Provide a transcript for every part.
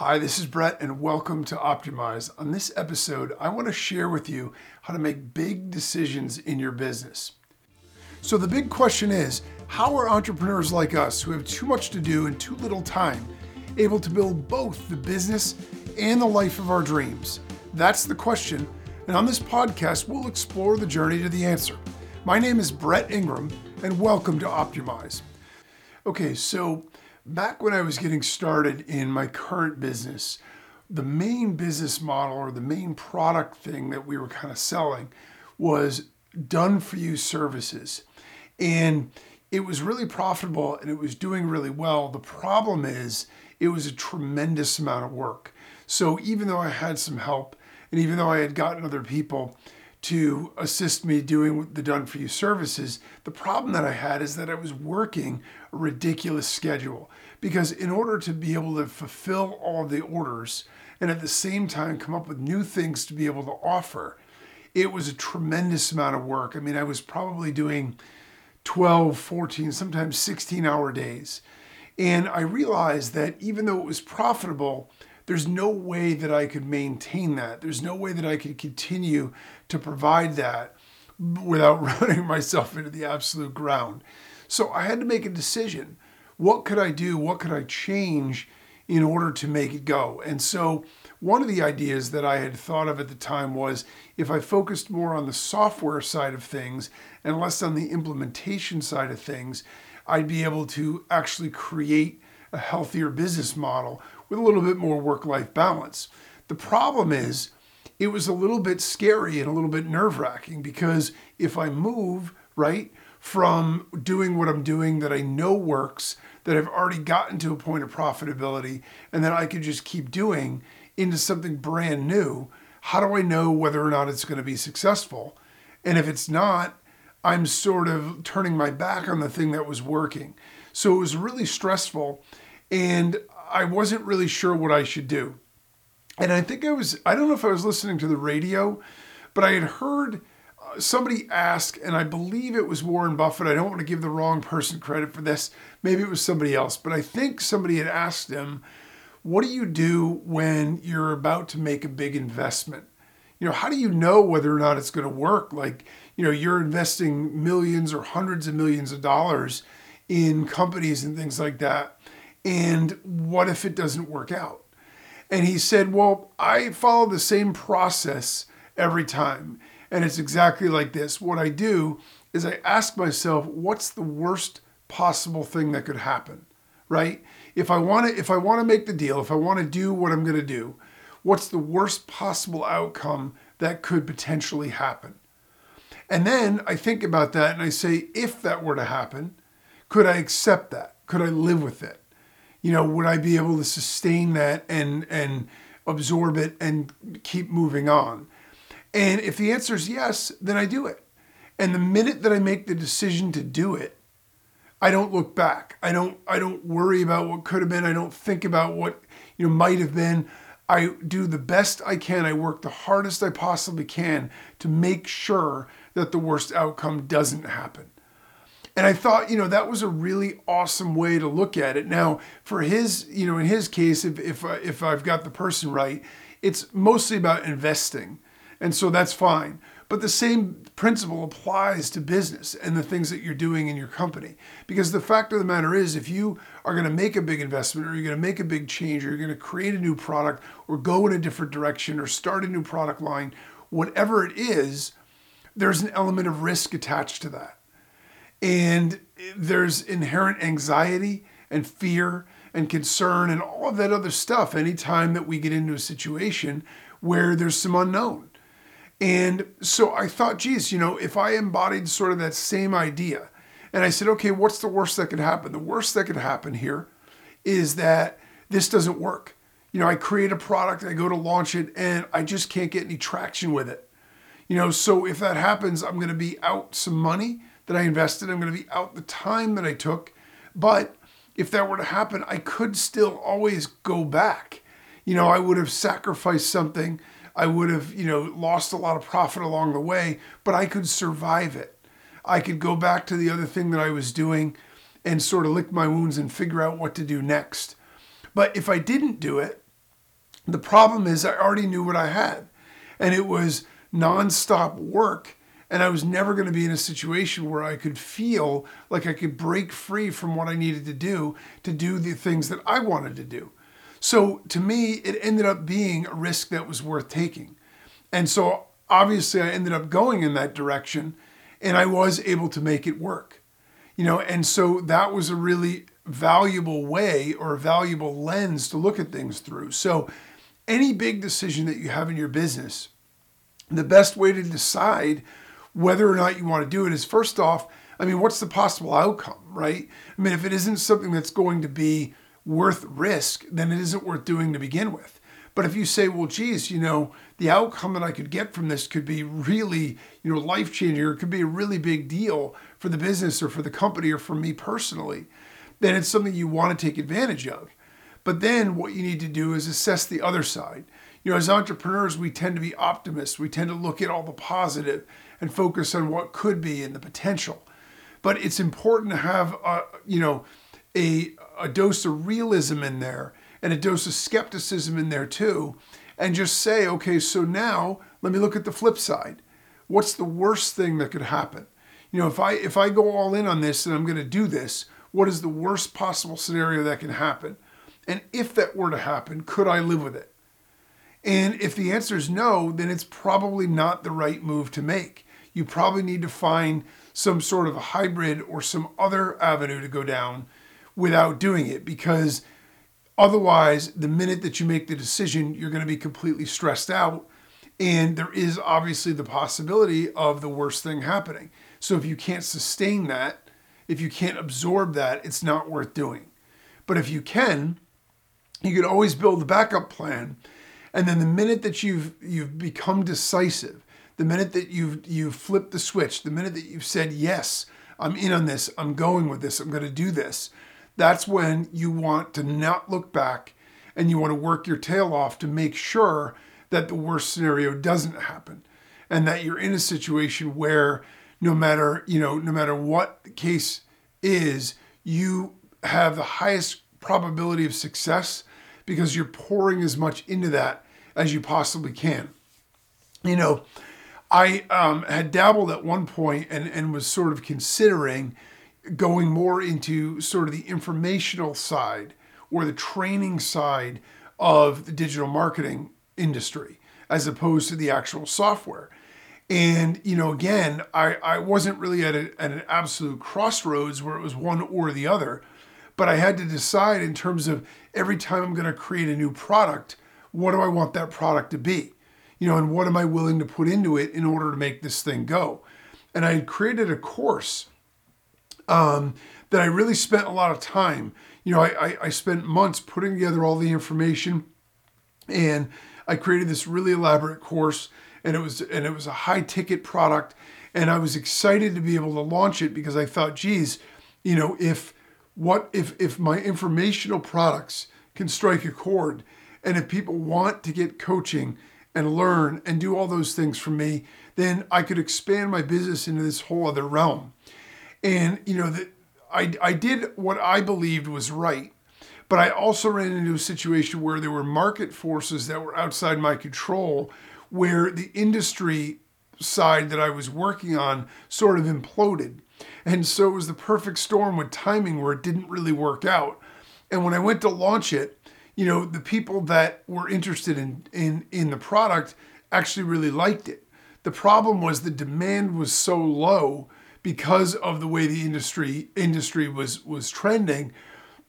Hi, this is Brett, and welcome to Optimize. On this episode, I want to share with you how to make big decisions in your business. So, the big question is how are entrepreneurs like us, who have too much to do and too little time, able to build both the business and the life of our dreams? That's the question, and on this podcast, we'll explore the journey to the answer. My name is Brett Ingram, and welcome to Optimize. Okay, so back when I was getting started in my current business, the main business model or the main product thing that we were kind of selling was done for you services. And it was really profitable and it was doing really well. The problem is, it was a tremendous amount of work. So even though I had some help and even though I had gotten other people, to assist me doing the done for you services. The problem that I had is that I was working a ridiculous schedule because in order to be able to fulfill all the orders and at the same time come up with new things to be able to offer, it was a tremendous amount of work. I mean, I was probably doing 12, 14, sometimes 16 hour days. And I realized that even though it was profitable, there's no way that I could maintain that. There's no way that I could continue to provide that without running myself into the absolute ground. So I had to make a decision. What could I do? What could I change in order to make it go? And so one of the ideas that I had thought of at the time was if I focused more on the software side of things and less on the implementation side of things, I'd be able to actually create a healthier business model with a little bit more work life balance. The problem is, it was a little bit scary and a little bit nerve wracking because if I move, right, from doing what I'm doing that I know works, that I've already gotten to a point of profitability, and that I could just keep doing into something brand new, how do I know whether or not it's going to be successful? And if it's not, I'm sort of turning my back on the thing that was working. So it was really stressful. And I wasn't really sure what I should do. And I think I was, I don't know if I was listening to the radio, but I had heard uh, somebody ask, and I believe it was Warren Buffett. I don't want to give the wrong person credit for this. Maybe it was somebody else, but I think somebody had asked him, What do you do when you're about to make a big investment? You know, how do you know whether or not it's going to work? Like, you know, you're investing millions or hundreds of millions of dollars in companies and things like that. And what if it doesn't work out? And he said, Well, I follow the same process every time. And it's exactly like this. What I do is I ask myself, what's the worst possible thing that could happen? Right? If I want to if I want to make the deal, if I want to do what I'm going to do, what's the worst possible outcome that could potentially happen? And then I think about that and I say, if that were to happen, could I accept that? Could I live with it? you know, would I be able to sustain that and and absorb it and keep moving on? And if the answer is yes, then I do it. And the minute that I make the decision to do it, I don't look back. I don't I don't worry about what could have been. I don't think about what you know might have been. I do the best I can. I work the hardest I possibly can to make sure that the worst outcome doesn't happen. And I thought, you know, that was a really awesome way to look at it. Now, for his, you know, in his case, if if uh, if I've got the person right, it's mostly about investing, and so that's fine. But the same principle applies to business and the things that you're doing in your company. Because the fact of the matter is, if you are going to make a big investment or you're going to make a big change or you're going to create a new product or go in a different direction or start a new product line, whatever it is, there's an element of risk attached to that. And there's inherent anxiety and fear and concern and all of that other stuff anytime that we get into a situation where there's some unknown. And so I thought, geez, you know, if I embodied sort of that same idea, and I said, okay, what's the worst that could happen? The worst that could happen here is that this doesn't work. You know, I create a product, I go to launch it, and I just can't get any traction with it. You know, so if that happens, I'm going to be out some money that I invested. I'm going to be out the time that I took. But if that were to happen, I could still always go back. You know, I would have sacrificed something. I would have, you know, lost a lot of profit along the way, but I could survive it. I could go back to the other thing that I was doing and sort of lick my wounds and figure out what to do next. But if I didn't do it, The problem is, I already knew what I had, and it was nonstop work. And I was never going to be in a situation where I could feel like I could break free from what I needed to do to do the things that I wanted to do. So to me, it ended up being a risk that was worth taking. And so obviously, I ended up going in that direction and I was able to make it work. You know, and so that was a really valuable way or a valuable lens to look at things through. So any big decision that you have in your business, the best way to decide whether or not you want to do it is first off, I mean, what's the possible outcome, right? I mean, if it isn't something that's going to be worth risk, then it isn't worth doing to begin with. But if you say, well, geez, you know, the outcome that I could get from this could be really, you know, life changing or it could be a really big deal for the business or for the company or for me personally, then it's something you want to take advantage of. But then what you need to do is assess the other side. You know, as entrepreneurs, we tend to be optimists. We tend to look at all the positive and focus on what could be and the potential. But it's important to have, a, you know, a, a dose of realism in there and a dose of skepticism in there too. And just say, okay, so now let me look at the flip side. What's the worst thing that could happen? You know, if I if I go all in on this and I'm going to do this, what is the worst possible scenario that can happen? And if that were to happen, could I live with it? And if the answer is no, then it's probably not the right move to make. You probably need to find some sort of a hybrid or some other avenue to go down without doing it because otherwise, the minute that you make the decision, you're going to be completely stressed out. And there is obviously the possibility of the worst thing happening. So if you can't sustain that, if you can't absorb that, it's not worth doing. But if you can, you can always build a backup plan. And then the minute that you've you've become decisive, the minute that you've you've flipped the switch, the minute that you've said, yes, I'm in on this, I'm going with this, I'm going to do this, that's when you want to not look back and you want to work your tail off to make sure that the worst scenario doesn't happen and that you're in a situation where no matter, you know, no matter what the case is, you have the highest probability of success because you're pouring as much into that as you possibly can. You know, I um, had dabbled at one point and, and was sort of considering going more into sort of the informational side or the training side of the digital marketing industry as opposed to the actual software. And, you know, again, I, I wasn't really at, a, at an absolute crossroads where it was one or the other, but I had to decide in terms of every time I'm going to create a new product, what do I want that product to be? You know, and what am I willing to put into it in order to make this thing go? And I had created a course um, that I really spent a lot of time. You know, I, I, I spent months putting together all the information, and I created this really elaborate course, and it was and it was a high ticket product, and I was excited to be able to launch it because I thought, geez, you know, if what if if my informational products can strike a chord, and if people want to get coaching and learn and do all those things for me, then I could expand my business into this whole other realm. And, you know, I, I did what I believed was right, but I also ran into a situation where there were market forces that were outside my control, where the industry side that I was working on sort of imploded. And so it was the perfect storm with timing where it didn't really work out. And when I went to launch it, you know, the people that were interested in in in the product actually really liked it. The problem was the demand was so low because of the way the industry industry was was trending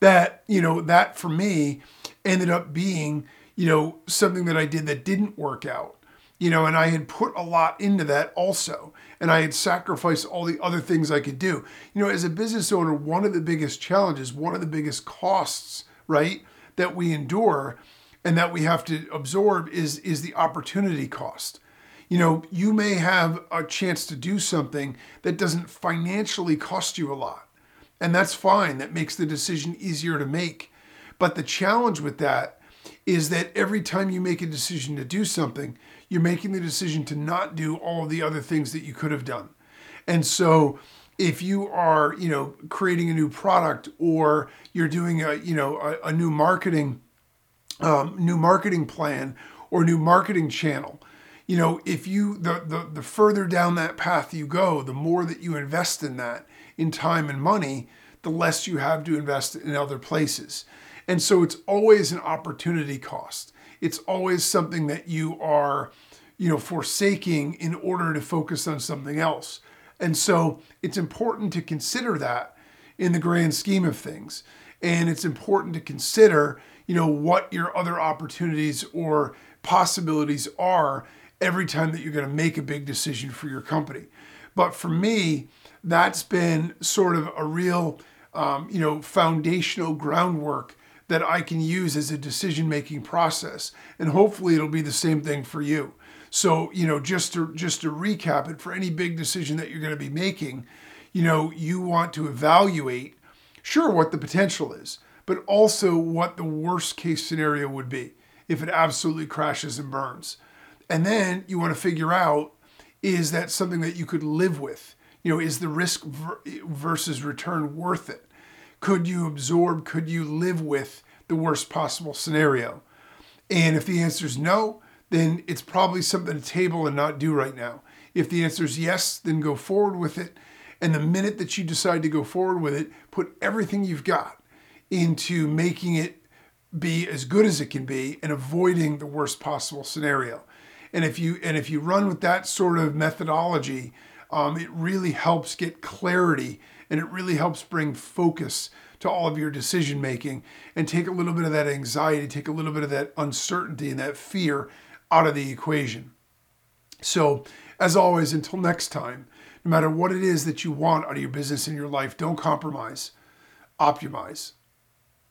that you know that for me ended up being you know something that I did that didn't work out you know and I had put a lot into that also and I had sacrificed all the other things I could do you know as a business owner one of the biggest challenges one of the biggest costs right that we endure and that we have to absorb is is the opportunity cost you know, you may have a chance to do something that doesn't financially cost you a lot. And that's fine. That makes the decision easier to make. But the challenge with that is that every time you make a decision to do something, you're making the decision to not do all the other things that you could have done. And so if you are, you know, creating a new product or you're doing a, you know, a, a new marketing um, new marketing plan or new marketing channel. You know, if you the, the the further down that path you go, the more that you invest in that in time and money, the less you have to invest in other places. And so it's always an opportunity cost. It's always something that you are, you know, forsaking in order to focus on something else. And so it's important to consider that in the grand scheme of things. And it's important to consider, you know, what your other opportunities or possibilities are every time that you're going to make a big decision for your company. But for me, that's been sort of a real, um, you know, foundational groundwork that I can use as a decision making process. And hopefully it'll be the same thing for you. So, you know, just to just to recap it for any big decision that you're going to be making, you know, you want to evaluate sure what the potential is, but also what the worst case scenario would be if it absolutely crashes and burns. And then you want to figure out is that something that you could live with? You know, is the risk versus return worth it? Could you absorb, could you live with the worst possible scenario? And if the answer is no, then it's probably something to table and not do right now. If the answer is yes, then go forward with it and the minute that you decide to go forward with it, put everything you've got into making it be as good as it can be and avoiding the worst possible scenario. And if you and if you run with that sort of methodology, um, it really helps get clarity and it really helps bring focus to all of your decision making and take a little bit of that anxiety, take a little bit of that uncertainty and that fear out of the equation. So, as always, until next time, no matter what it is that you want out of your business and your life, don't compromise, optimize.